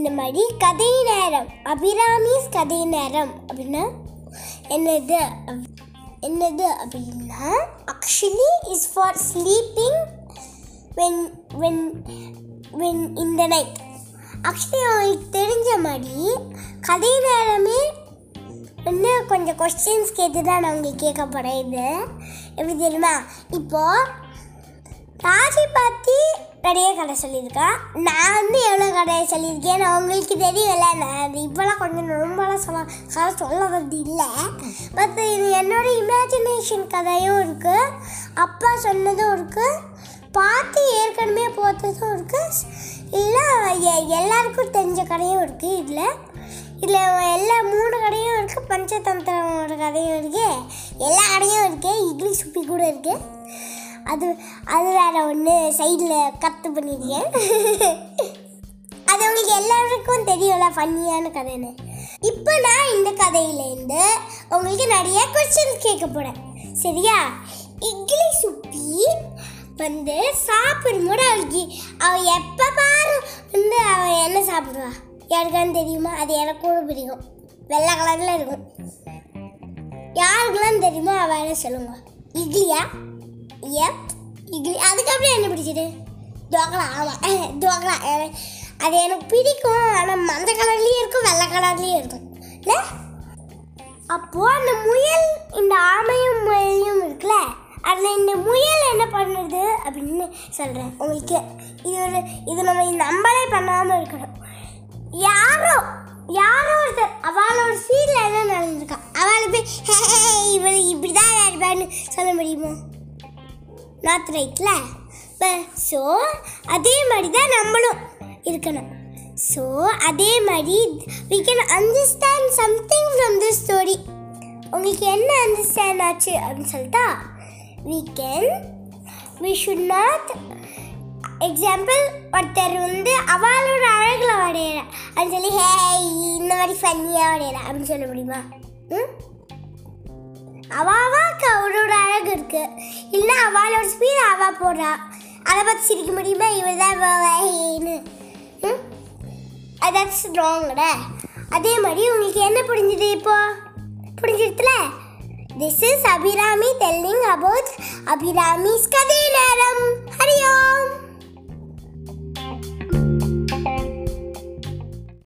இந்த மாதிரி கதை நேரம் அபிராமிஸ் கதை நேரம் அப்படின்னா என்னது? அப்- என்னது அப்படின்னா actually is for sleeping when when when இந்த நைட் ஆக்சுவலி அவங்களுக்கு தெரிஞ்ச மாதிரி கதை நேரமே வந்து கொஞ்சம் கொஸ்டின்ஸ் கேட்டு தான் நான் உங்களுக்கு கேட்க போகிறேன் இது. எப்படி தெரியுமா? இப்போது ராஜி பார்த்து பெரிய கதை சொல்லியிருக்கான் நான் வந்து எவ்வளோ கதையை சொல்லியிருக்கேன்? நான் உங்களுக்கு தெரியல. நான் அது இப்போலாம் கொஞ்சம் ரொம்பலாம் சொல்ல கதை சொல்ல வந்து இல்லை. பட் இது என்னோட இமேஜினேஷன் கதையும் இருக்குது அப்பா சொன்னதும் இருக்குது பார்த்து ஏற்கனவே பார்த்ததும் இருக்குது இல்லை எல்லாருக்கும் தெரிஞ்ச கதையும் இருக்குது இதில். இதில் எல்லா மூணு கடையும் இருக்குது பஞ்சதந்திரமோட கதையும் இருக்குது எல்லா கடையும் இருக்குது இட்லி சுப்பி கூட இருக்குது அது அது வேற ஒன்று சைடில் கத்து பண்ணியிருக்கேன் அது உங்களுக்கு எல்லாருக்கும் தெரியும்ல ஃபன்னியான கதைன்னு. இப்போ நான் இந்த கதையிலேருந்து உங்களுக்கு நிறைய கொஸ்டின்ஸ் கேட்க போகிறேன் சரியா? இட்லி சுப்பி வந்து சாப்பிடும்போது அவளுக்கு அவள் எப்போ பாரு வந்து அவள் என்ன சாப்பிடுவா? யாருக்கான்னு தெரியுமா? அது எனக்கு கூட பிடிக்கும். வெள்ளை கலரில் இருக்கும். யாருக்கெல்லாம் தெரியுமோ அவள் என்ன சொல்லுங்க. இட்லியா? எப் இட்லி அதுக்கப்புறம் என்ன பிடிச்சது? துவக்கலா ஆமாம் துவக்கலா அது எனக்கு பிடிக்கும். ஆனால் மஞ்சள் கலர்லேயும் இருக்கும் வெள்ளை கலர்லேயும் இருக்கும். இல்லை? அப்போது அந்த முயல் இந்த ஆமையும் முயலையும் இருக்குல்ல அதில் இந்த முயல் என்ன பண்ணுது அப்படின்னு சொல்கிறேன் உங்களுக்கு இது ஒரு இது நம்ம நம்மளே பண்ணாமல் இருக்கணும். யாரோ யாரோ ஒருத்தர் அவளோட சீரில் என்ன நடந்திருக்கா? அவளை போய் "ஹே, இவள் இப்படி தான் இருப்பான்னு சொல்ல முடியுமா? நாட் ரைட்ல ஸோ அதே மாதிரி தான் நம்மளும் இருக்கணும். ஸோ அதே மாதிரி we can understand something from this story உங்களுக்கு என்ன அண்டர்ஸ்டாண்ட் ஆச்சு அப்படின்னு சொல்லிட்டா we can we should not example ஒருத்தர் வந்து அவளோட அழகில் வரையிற. அப்படின்னு சொல்லி ஹே இந்த மாதிரி ஃபன்னியாக வரையிற. அப்படின்னு சொல்ல முடியுமா? ம்? பார்க்க அவளோட அழகு இருக்கு. இல்லை அவளோட ஸ்பீட் அவா போடுறா அதை பார்த்து சிரிக்க முடியுமா? இவள் தான் வேன்னு தட்ஸ் ராங்கட அதே மாதிரி உங்களுக்கு என்ன புரிஞ்சுது இப்போ? புரிஞ்சிருத்துல this is Abhirami telling about Abhirami's கதை நேரம்.